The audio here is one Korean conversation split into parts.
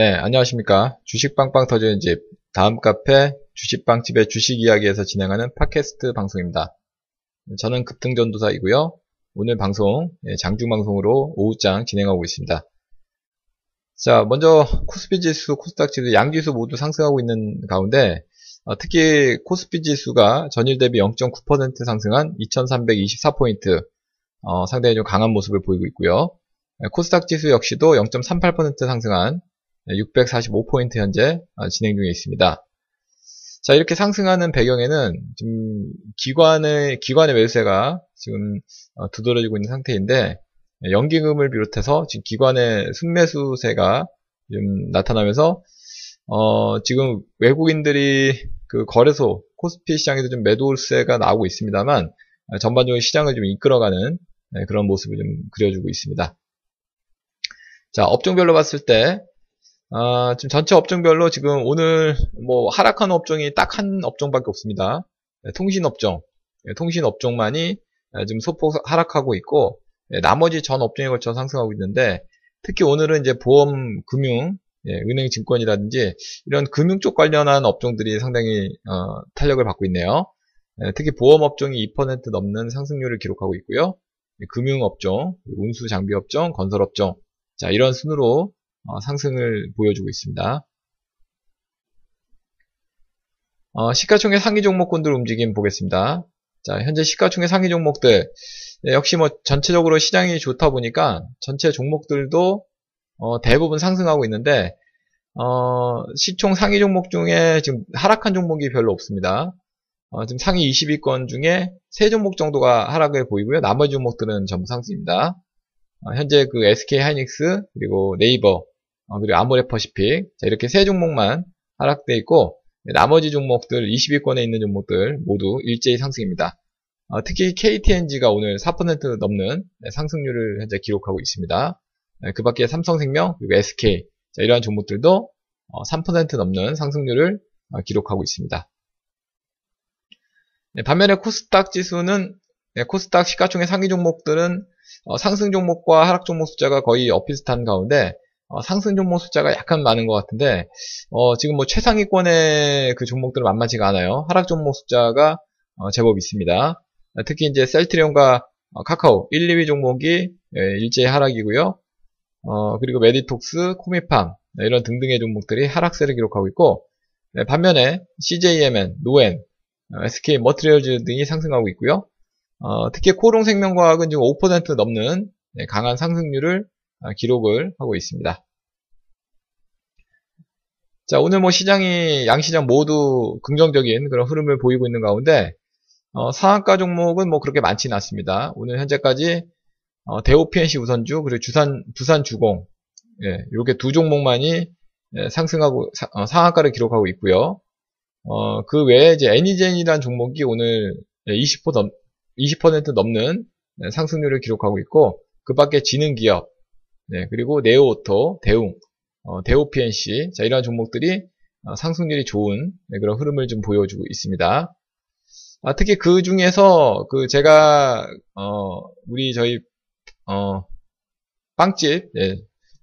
네, 안녕하십니까. 주식빵빵 터지는 집, 다음 카페 주식빵집의 주식 이야기에서 진행하는 팟캐스트 방송입니다. 저는 급등전도사이고요. 오늘 방송, 예, 장중방송으로 오후장 진행하고 있습니다. 자, 먼저 코스피 지수, 코스닥 지수, 양지수 모두 상승하고 있는 가운데 어, 특히 코스피 지수가 전일 대비 0.9% 상승한 2324포인트 어, 상당히 좀 강한 모습을 보이고 있고요. 예, 코스닥 지수 역시도 0.38% 상승한 645포인트 현재 어, 진행 중에 있습니다. 자, 이렇게 상승하는 배경에는 좀 기관의, 기관의 매수세가 지금 어, 두드러지고 있는 상태인데, 연기금을 비롯해서 지금 기관의 순매수세가 좀 나타나면서, 어, 지금 외국인들이 그 거래소, 코스피 시장에도 좀 매도세가 나오고 있습니다만, 전반적으로 시장을 좀 이끌어가는 네, 그런 모습을 좀 그려주고 있습니다. 자, 업종별로 봤을 때, 아, 지금 전체 업종별로 지금 오늘 뭐 하락한 업종이 딱 한 업종밖에 없습니다. 네, 통신 업종, 네, 통신 업종만이 네, 지금 소폭 하락하고 있고 네, 나머지 전 업종에 걸쳐 상승하고 있는데 특히 오늘은 이제 보험, 금융, 예, 은행, 증권이라든지 이런 금융 쪽 관련한 업종들이 상당히 어, 탄력을 받고 있네요. 예, 특히 보험 업종이 2% 넘는 상승률을 기록하고 있고요. 예, 금융 업종, 운수 장비 업종, 건설 업종, 자 이런 순으로 어, 상승을 보여주고 있습니다. 어, 시가총액 상위 종목군들 움직임 보겠습니다. 자, 현재 시가총액 상위 종목들 네, 역시 뭐 전체적으로 시장이 좋다 보니까 전체 종목들도 어, 대부분 상승하고 있는데 어, 시총 상위 종목 중에 지금 하락한 종목이 별로 없습니다. 어, 지금 상위 20위권 중에 3종목 정도가 하락을 보이고요. 나머지 종목들은 전부 상승입니다. 어, 현재 그 SK 하이닉스 그리고 네이버 어, 그리고 아모레퍼시픽 자, 이렇게 세 종목만 하락돼 있고 나머지 종목들 20위권에 있는 종목들 모두 일제히 상승입니다. 어, 특히 KTNG가 오늘 4% 넘는 네, 상승률을 현재 기록하고 있습니다. 네, 그 밖에 삼성생명 그리고 SK 자, 이러한 종목들도 3% 어, 넘는 상승률을 어, 기록하고 있습니다. 네, 반면에 코스닥 지수는 네, 코스닥 시가총액 상위 종목들은 어, 상승 종목과 하락 종목 숫자가 거의 엇비슷한 가운데 어, 상승 종목 숫자가 약간 많은 것 같은데 어, 지금 뭐 최상위권의 그 종목들은 만만치가 않아요. 하락 종목 숫자가 어, 제법 있습니다. 특히 이제 셀트리온과 어, 카카오 1, 2위 종목이 예, 일제히 하락이고요. 어, 그리고 메디톡스, 코미팜 네, 이런 등등의 종목들이 하락세를 기록하고 있고 네, 반면에 CJ E&M, 로엔, SK 머티리얼즈 등이 상승하고 있고요. 특히 코오롱생명과학은 지금 5% 넘는 네, 강한 상승률을 아, 기록을 하고 있습니다. 자, 오늘 뭐 시장이, 양시장 모두 긍정적인 그런 흐름을 보이고 있는 가운데, 어, 상한가 종목은 뭐 그렇게 많지는 않습니다. 오늘 현재까지, 어, 대우 PNC 우선주, 그리고 주산, 두산주공, 예, 이렇게 두 종목만이 예, 상승하고, 사, 어, 상한가를 기록하고 있고요. 어, 그 외에 이제 애니젠이라는 종목이 오늘 20% 넘, 20% 넘는 예, 상승률을 기록하고 있고, 그 밖에 지능기업, 네, 그리고 네오오토, 대웅, 어, 대오PNC, 자, 이러한 종목들이 어, 상승률이 좋은 네, 그런 흐름을 좀 보여주고 있습니다. 아, 특히 그 중에서 그 제가 어, 우리 저희 어, 빵집, 네,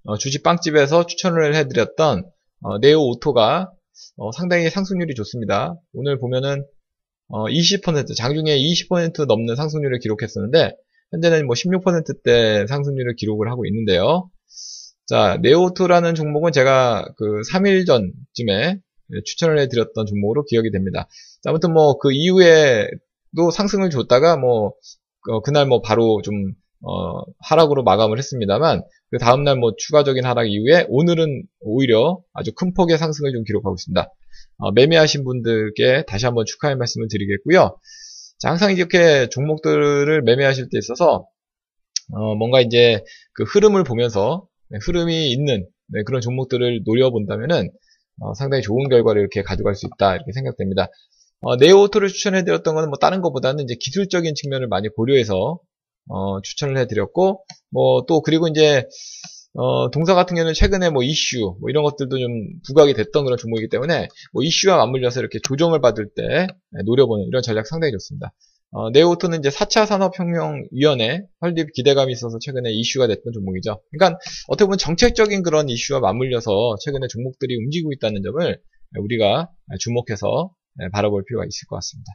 어, 주식 빵집에서 추천을 해드렸던 어, 네오오토가 어, 상당히 상승률이 좋습니다. 오늘 보면은 20% 장중에 20% 넘는 상승률을 기록했었는데 현재는 뭐 16%대 상승률을 기록을 하고 있는데요. 자, 네오토라는 종목은 제가 그 3일 전쯤에 추천을 해드렸던 종목으로 기억이 됩니다. 자, 아무튼 뭐 그 이후에도 상승을 줬다가 뭐 어, 그날 뭐 바로 좀 어, 하락으로 마감을 했습니다만 그 다음날 뭐 추가적인 하락 이후에 오늘은 오히려 아주 큰 폭의 상승을 좀 기록하고 있습니다. 어, 매매하신 분들께 다시 한번 축하의 말씀을 드리겠고요. 자, 항상 이렇게 종목들을 매매하실 때 있어서 어, 뭔가 이제 그 흐름을 보면서 네, 흐름이 있는 네, 그런 종목들을 노려본다면은 어, 상당히 좋은 결과를 이렇게 가져갈 수 있다 이렇게 생각됩니다. 어, 네오토를 추천해드렸던 것은 뭐 다른 것보다는 이제 기술적인 측면을 많이 고려해서 어, 추천을 해드렸고 뭐 또 그리고 이제 어, 동사 같은 경우는 최근에 뭐 이슈, 뭐 이런 것들도 좀 부각이 됐던 그런 종목이기 때문에 뭐 이슈와 맞물려서 이렇게 조정을 받을 때 네, 노려보는 이런 전략 상당히 좋습니다. 어, 네오토는 이제 4차 산업혁명위원회 설립 기대감이 있어서 최근에 이슈가 됐던 종목이죠. 그러니까 어떻게 보면 정책적인 그런 이슈와 맞물려서 최근에 종목들이 움직이고 있다는 점을 우리가 주목해서 네, 바라볼 필요가 있을 것 같습니다.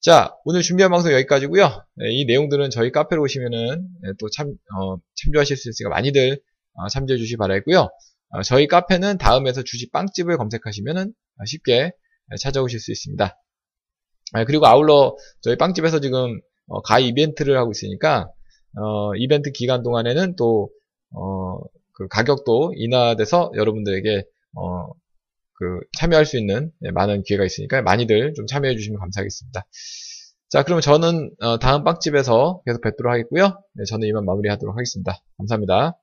자, 오늘 준비한 방송 여기까지고요. 네, 이 내용들은 저희 카페로 오시면은 네, 또 참, 어, 참조하실 수 있으니까 많이들 어, 참조해 주시기 바라고요. 어, 저희 카페는 다음에서 주식 빵집을 검색하시면은 쉽게 찾아오실 수 있습니다. 아, 그리고 아울러 저희 빵집에서 지금 어, 가입 이벤트를 하고 있으니까 어, 이벤트 기간 동안에는 또 어, 그 가격도 인하돼서 여러분들에게 어, 그 참여할 수 있는 네, 많은 기회가 있으니까 많이들 좀 참여해 주시면 감사하겠습니다. 자, 그럼 저는 어, 다음 빵집에서 계속 뵙도록 하겠고요. 네, 저는 이만 마무리하도록 하겠습니다. 감사합니다.